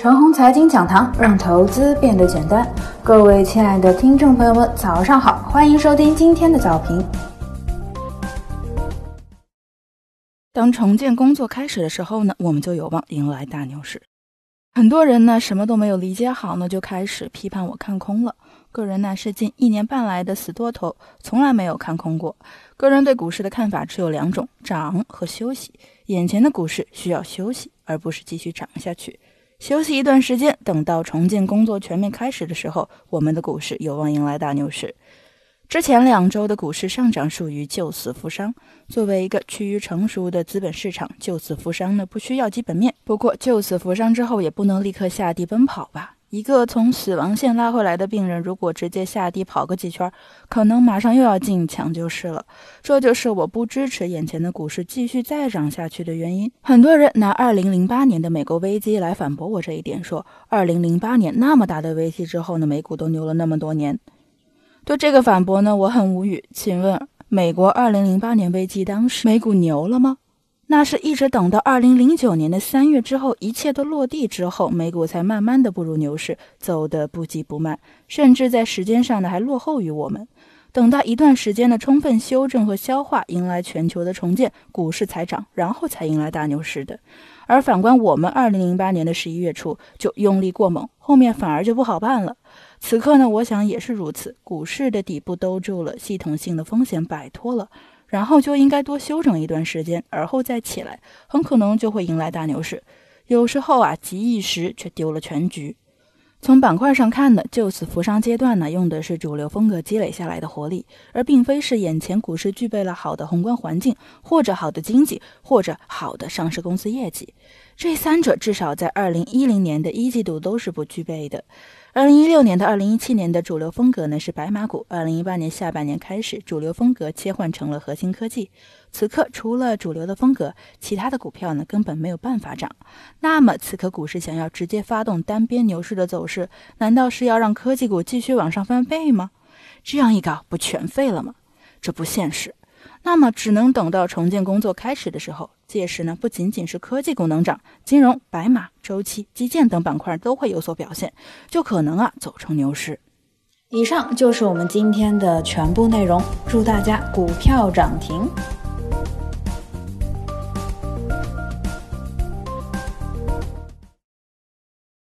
陈红财经讲堂，让投资变得简单。各位亲爱的听众朋友们，早上好，欢迎收听今天的早评。当重建工作开始的时候呢，我们就有望迎来大牛市。很多人呢，什么都没有理解好呢，就开始批判我看空了。个人呢，是近一年半来的死多头，从来没有看空过。个人对股市的看法只有两种：涨和休息。眼前的股市需要休息，而不是继续涨下去。休息一段时间，等到重建工作全面开始的时候，我们的股市有望迎来大牛市。之前两周的股市上涨属于救死扶伤。作为一个趋于成熟的资本市场，救死扶伤呢不需要基本面。不过救死扶伤之后，也不能立刻下地奔跑吧。一个从死亡线拉回来的病人，如果直接下地跑个几圈，可能马上又要进抢救室了。这就是我不支持眼前的股市继续再涨下去的原因。很多人拿2008年的美国危机来反驳我这一点，说2008年那么大的危机之后呢，美股都牛了那么多年。对这个反驳呢，我很无语。请问，美国2008年危机当时美股牛了吗？那是一直等到二零零九年的三月之后，一切都落地之后，美股才慢慢的步入牛市，走得不急不慢，甚至在时间上呢还落后于我们。等到一段时间的充分修正和消化，迎来全球的重建，股市才涨，然后才迎来大牛市的。而反观我们二零零八年的十一月初就用力过猛，后面反而就不好办了。此刻呢，我想也是如此，股市的底部兜住了，系统性的风险摆脱了。然后就应该多休整一段时间，而后再起来，很可能就会迎来大牛市。有时候啊，急一时却丢了全局。从板块上看呢，就此扶伤阶段呢，用的是主流风格积累下来的活力，而并非是眼前股市具备了好的宏观环境，或者好的经济，或者好的上市公司业绩。这三者至少在二零一零年的一季度都是不具备的。二零一六年到二零一七年的主流风格呢是白马股，二零一八年下半年开始，主流风格切换成了核心科技。此刻除了主流的风格，其他的股票呢根本没有办法涨。那么此刻股市想要直接发动单边牛市的走势，难道是要让科技股继续往上翻倍吗？这样一搞不全废了吗？这不现实。那么只能等到重建工作开始的时候，届时呢，不仅仅是科技股能涨，金融、白马、周期、基建等板块都会有所表现，就可能啊走成牛市。以上就是我们今天的全部内容，祝大家股票涨停。